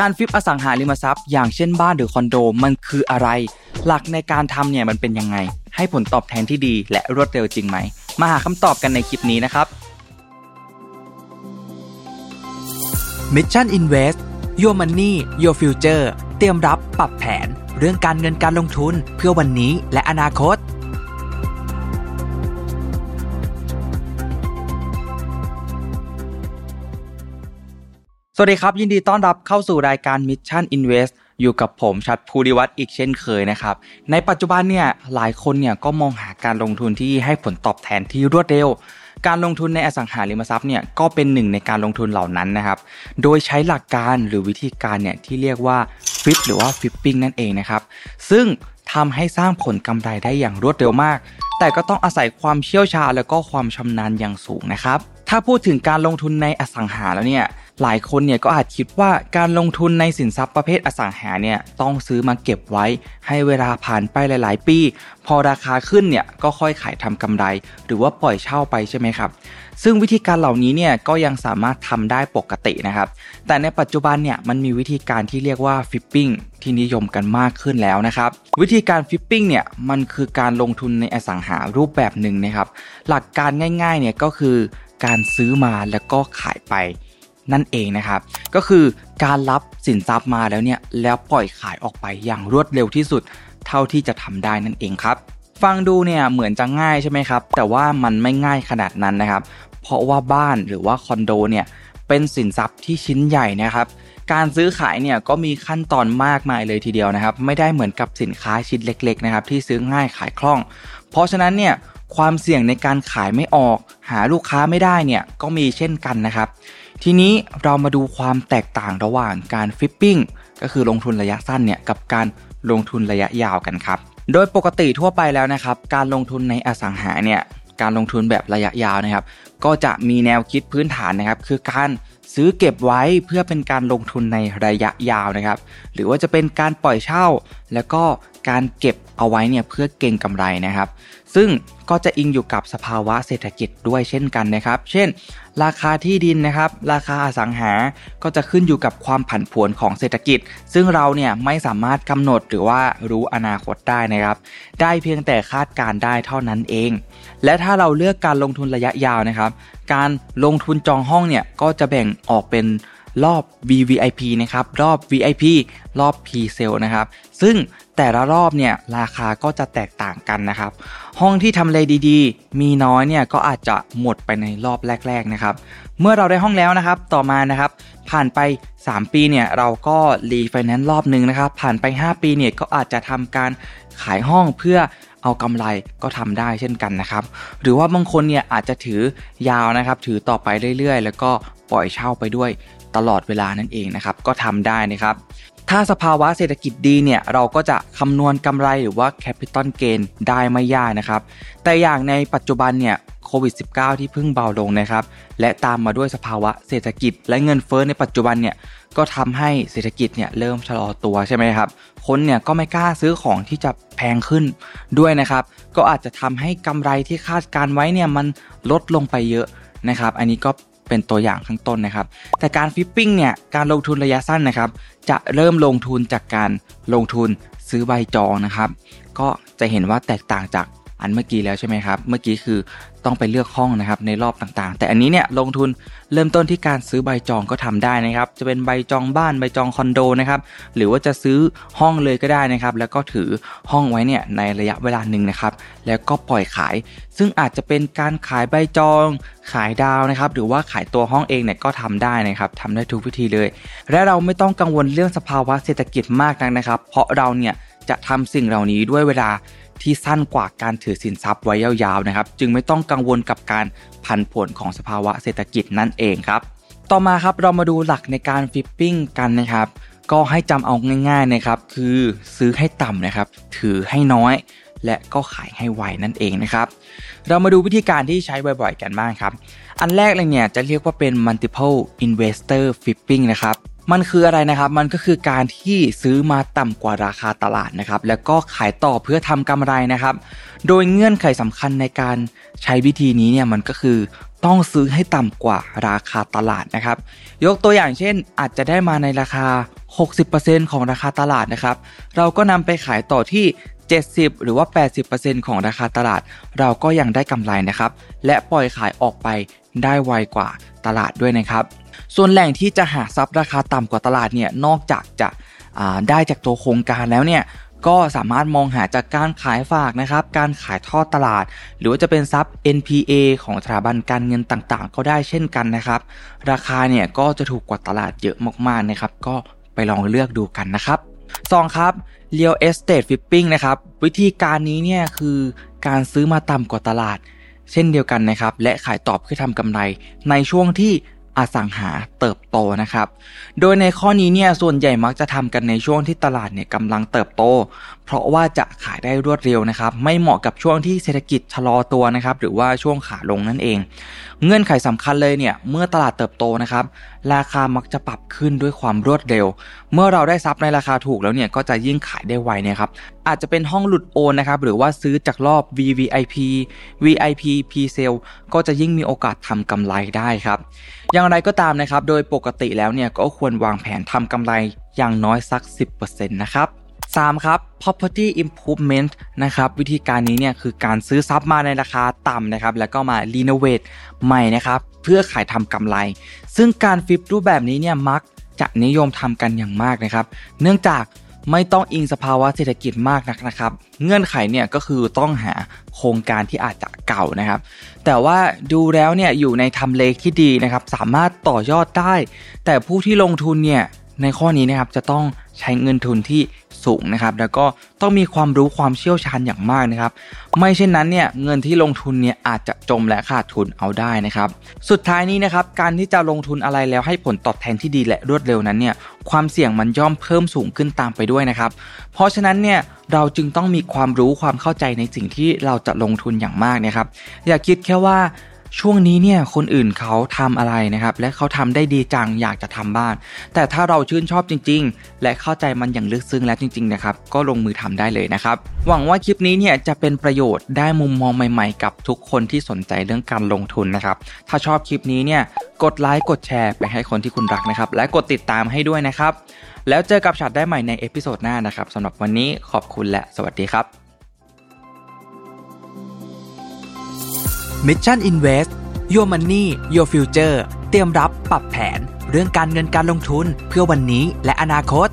การฟิปอสังหาริมทรัพย์อย่างเช่นบ้านหรือคอนโดมันคืออะไร หลักในการทำเนี่ยมันเป็นยังไง ให้ผลตอบแทนที่ดีและรวดเร็วจริงไหม มาหาคำตอบกันในคลิปนี้นะครับ Mission Invest Your Money Your Future เตรียมรับปรับแผน เรื่องการเงินการลงทุนเพื่อวันนี้และอนาคต สวัสดีครับ ยินดีต้อนรับเข้าสู่รายการ Mission Invest อยู่กับผมชัดภูริวัตรอีกเช่นเคยนะครับ ในปัจจุบันเนี่ยหลายคนเนี่ยก็มองหาการลงทุนที่ให้ผลตอบแทนที่รวดเร็ว การลงทุนในอสังหาริมทรัพย์เนี่ยก็เป็นหนึ่งในการลงทุนเหล่านั้นนะครับ โดยใช้หลักการหรือวิธีการเนี่ยที่เรียกว่าฟิปหรือว่าฟิปปิ้งนั่นเองนะครับ ซึ่งทำให้สร้างผลกำไรได้อย่างรวดเร็วมาก แต่ก็ต้องอาศัยความเชี่ยวชาญแล้วก็ความชำนาญอย่างสูงนะครับ ถ้าพูดถึงการลงทุนในอสังหาแล้วเนี่ย หลายคนเนี่ยก็อาจคิดว่าการลงทุนในสินทรัพย์ประเภทอสังหาเนี่ยต้องซื้อมาเก็บไว้ให้เวลาผ่านไปหลาย ๆ ปี พอราคาขึ้นเนี่ยก็ค่อยขายทำกำไร หรือว่าปล่อยเช่าไปใช่ไหมครับ ซึ่งวิธีการเหล่านี้เนี่ยก็ยังสามารถทำได้ปกตินะครับ แต่ในปัจจุบันเนี่ยมันมีวิธีการที่เรียกว่าฟิปปิ้งที่นิยมกันมากขึ้นแล้วนะครับ วิธีการฟิปปิ้งเนี่ยมันคือการลงทุนในอสังหารูปแบบหนึ่งนะครับ หลักการง่ายๆเนี่ยก็คือการซื้อมาแล้วก็ขายไป นั่นเองนะครับ ก็คือการรับสินทรัพย์มาแล้วเนี่ยแล้วปล่อยขายออกไปอย่างรวดเร็วที่สุด เท่าที่จะทำได้นั่นเองครับ ฟังดูเนี่ยเหมือนจะง่ายใช่ไหมครับ แต่ว่ามันไม่ง่ายขนาดนั้นนะครับ เพราะว่าบ้านหรือว่าคอนโดเนี่ยเป็นสินทรัพย์ที่ชิ้นใหญ่นะครับ การซื้อขายเนี่ยก็มีขั้นตอนมากมายเลยทีเดียวนะครับ ไม่ได้เหมือนกับสินค้าชิ้นเล็กๆนะครับที่ซื้อง่ายขายคล่อง เพราะฉะนั้นเนี่ยความเสี่ยงในการขายไม่ออก หาลูกค้าไม่ได้เนี่ยก็มีเช่นกันนะครับ ทีนี้เรามาดูความแตกต่างระหว่างการฟิปปิ้งก็คือลงทุนระยะสั้นเนี่ยกับการลงทุนระยะยาวกันครับ โดยปกติทั่วไปแล้วนะครับการลงทุนในอสังหาเนี่ยการลงทุนแบบระยะยาวนะครับ ก็จะมีแนวคิดพื้นฐานนะครับ คือการซื้อเก็บไว้เพื่อเป็นการลงทุนในระยะยาวนะครับ หรือว่าจะเป็นการปล่อยเช่า แล้วก็ การเก็บเอาไว้เนี่ยเพื่อเก็งกำไรนะครับ ซึ่งก็จะอิงอยู่กับสภาวะเศรษฐกิจด้วยเช่นกันนะครับ เช่น ราคาที่ดินนะครับ ราคาอสังหา ก็จะขึ้นอยู่กับความผันผวนของเศรษฐกิจ ซึ่งเราเนี่ยไม่สามารถกำหนดหรือว่ารู้อนาคตได้นะครับ ได้เพียงแต่คาดการได้เท่านั้นเอง และถ้าเราเลือกการลงทุนระยะยาวนะครับ การลงทุนจองห้องเนี่ยก็จะแบ่งออกเป็น รอบ VVIP นะครับรอบ VIP รอบ P-Sale นะครับซึ่งแต่ละรอบเนี่ยราคาก็จะแตกต่างกันนะครับ ห้องที่ทำเลดีๆ มีน้อยเนี่ยก็อาจจะหมดไปในรอบแรก ๆนะครับ เมื่อเราได้ห้องแล้วนะครับ ต่อมานะครับ ผ่านไป 3 ปีเนี่ยเราก็รีไฟแนนซ์รอบหนึ่งนะครับ ผ่านไป 5 ปีเนี่ยก็อาจจะทำการขายห้องเพื่อเอากำไรก็ทำได้เช่นกันนะครับ หรือว่าบางคนเนี่ยอาจจะถือยาวนะครับ ถือต่อไปเรื่อยๆ แล้วก็ ปล่อยเช่าไปด้วยตลอดเวลานั่นเองนะครับ ก็ทำได้นะครับ ถ้าสภาวะเศรษฐกิจดีเนี่ย เราก็จะคำนวณกำไรหรือว่า capital gain ได้ไม่ยากนะครับ แต่อย่างในปัจจุบันเนี่ยโควิด -19 ที่เพิ่งเบาลงนะครับ และตามมาด้วยสภาวะเศรษฐกิจ และเงินเฟ้อในปัจจุบันเนี่ยก็ทำให้เศรษฐกิจเนี่ยเริ่มชะลอตัวใช่ไหมครับ คนเนี่ยก็ไม่กล้าซื้อของที่จะแพงขึ้นด้วยนะครับ ก็อาจจะทำให้กำไรที่คาดการไว้เนี่ยมันลดลงไปเยอะนะครับ อันนี้ก็ เป็นตัวอย่างข้างต้นนะครับ แต่การฟิปปิ้งเนี่ยการลงทุนระยะสั้นนะครับ จะเริ่มลงทุนจากการลงทุนซื้อใบจองนะครับ ก็จะเห็นว่าแตกต่างจาก อันเมื่อกี้แล้วใช่ไหมครับ เมื่อกี้คือต้องไปเลือกห้องนะครับในรอบต่างๆ แต่อันนี้เนี่ยลงทุนเริ่มต้นที่การซื้อใบจองก็ทำได้นะครับ จะเป็นใบจองบ้านใบจองคอนโดนะครับ หรือว่าจะซื้อห้องเลยก็ได้นะครับ แล้วก็ถือห้องไว้เนี่ยในระยะเวลาหนึ่งนะครับ แล้วก็ปล่อยขาย ซึ่งอาจจะเป็นการขายใบจอง ขายดาวนะครับ หรือว่าขายตัวห้องเองเนี่ยก็ทำได้นะครับทำได้ทุกวิธีเลย และเราไม่ต้องกังวลเรื่องสภาวะเศรษฐกิจมากนักนะครับ เพราะเราเนี่ยจะทำสิ่งเหล่านี้ด้วยเวลา ที่สั้นกว่าการถือสินทรัพย์ไว้ยาวๆนะครับ จึงไม่ต้องกังวลกับการผันผวนของสภาวะเศรษฐกิจนั่นเองครับ ต่อมาครับเรามาดูหลักในการฟิปปิ้งกันนะครับ ก็ให้จำเอาง่ายๆนะครับ คือซื้อให้ต่ำนะครับ ถือให้น้อย และก็ขายให้ไวนั่นเองนะครับ เรามาดูวิธีการที่ใช้บ่อยๆกันบ้างครับ อันแรกเลยเนี่ยจะเรียกว่าเป็น multiple investor flipping นะครับ มันคืออะไรนะครับ มันก็คือการที่ซื้อมาต่ำกว่าราคาตลาดนะครับ แล้วก็ขายต่อเพื่อทำกำไรนะครับ โดยเงื่อนไขสำคัญในการใช้วิธีนี้เนี่ยมันก็คือต้องซื้อให้ต่ำกว่าราคาตลาดนะครับ ยกตัวอย่างเช่น อาจจะได้มาในราคา 60%ของราคาตลาดนะครับ เราก็นำไปขายต่อที่ 70 หรือว่า 80%ของราคาตลาด เราก็ยังได้กำไรนะครับ และปล่อยขายออกไปได้ไวกว่าตลาดด้วยนะครับ ส่วนแหล่งที่จะหาทรัพย์ราคาต่ำกว่าตลาดเนี่ยนอกจากจะได้จากตัวโครงการแล้วเนี่ยก็สามารถมองหาจากการขายฝากนะครับ การขายทอดตลาด หรือว่าจะเป็นทรัพย์ NPA ของสถาบันการเงินต่างๆ ก็ได้เช่นกันนะครับ ราคาเนี่ยก็จะถูกกว่าตลาดเยอะมากๆนะครับ ก็ไปลองเลือกดูกันนะครับ สองครับ real estate flipping นะครับ วิธีการนี้เนี่ยคือการซื้อมาต่ำกว่าตลาด เช่นเดียวกันนะครับ และขายตอบเพื่อทำกำไรในช่วงที่ อสังหาเติบโตนะครับ โดยในข้อนี้เนี่ยส่วนใหญ่มักจะทำกันในช่วงที่ตลาดเนี่ยกำลังเติบโต เพราะว่าจะขายได้รวดเร็วนะครับ ไม่เหมาะกับช่วงที่เศรษฐกิจชะลอตัวนะครับ หรือว่าช่วงขาลงนั่นเอง เงื่อนไขสำคัญเลยเนี่ยเมื่อตลาดเติบโตนะครับ ราคามักจะปรับขึ้นด้วยความรวดเร็ว เมื่อเราได้ทรัพย์ในราคาถูกแล้วเนี่ยก็จะยิ่งขายได้ไวเนี่ยครับอาจจะเป็นห้องหลุดโอนนะครับ หรือว่าซื้อจากรอบ VVIP VIP P-sale ก็จะยิ่งมีโอกาสทำกำไรได้ครับ อย่างไรก็ตามนะครับ โดยปกติแล้วเนี่ยก็ควรวางแผนทำกำไรอย่างน้อยสัก 10%นะครับ 3. ครับ property improvement นะครับ วิธีการนี้เนี่ยคือการซื้อทรัพย์มาในราคาต่ำนะครับ แล้วก็มา renovate ใหม่นะครับ เพื่อขายทำกำไร ซึ่งการฟลิปรูปแบบนี้เนี่ยมักจะนิยมทำกันอย่างมากนะครับ เนื่องจาก ไม่ต้องอิงสภาวะเศรษฐกิจมากนักนะครับ เงื่อนไขเนี่ยก็คือต้องหาโครงการที่อาจจะเก่านะครับ แต่ว่าดูแล้วเนี่ยอยู่ในทำเลที่ดีนะครับ สามารถต่อยอดได้ แต่ผู้ที่ลงทุนเนี่ย ในข้อนี้นะครับจะต้องใช้เงินทุนที่สูงนะครับแล้วก็ต้องมีความรู้ความเชี่ยวชาญอย่างมากนะครับ ไม่เช่นนั้นเนี่ยเงินที่ลงทุนเนี่ยอาจจะจมและขาดทุนเอาได้นะครับ สุดท้ายนี้นะครับการที่จะลงทุนอะไรแล้วให้ผลตอบแทนที่ดีและรวดเร็วนั้นเนี่ยความเสี่ยงมันย่อมเพิ่มสูงขึ้นตามไปด้วยนะครับ เพราะฉะนั้นเนี่ยเราจึงต้องมีความรู้ความเข้าใจในสิ่งที่เราจะลงทุนอย่างมากนะครับ อย่าคิดแค่ว่า ช่วงนี้เนี่ยคนอื่นเขาทำอะไรนะครับ และเขาทำได้ดีจังอยากจะทำบ้านแต่ถ้าเราชื่นชอบจริง ๆ และเข้าใจมันอย่างลึกซึ้งแล้วจริงๆนะครับก็ลงมือทำได้เลยนะครับ หวังว่าคลิปนี้เนี่ยจะเป็นประโยชน์ได้มุมมองใหม่ๆ กับทุกคนที่สนใจเรื่องการลงทุนนะครับ ถ้าชอบคลิปนี้เนี่ยกดไลค์กดแชร์ไปให้คนที่คุณรักนะครับ และกดติดตามให้ด้วยนะครับ แล้วเจอกับฉัตรได้ใหม่ใน episode หน้านะครับสำหรับวันนี้ขอบคุณและสวัสดีครับ Mission Invest Your Money Your Future เตรียมรับปรับแผน เรื่องการเงินการลงทุนเพื่อวันนี้และอนาคต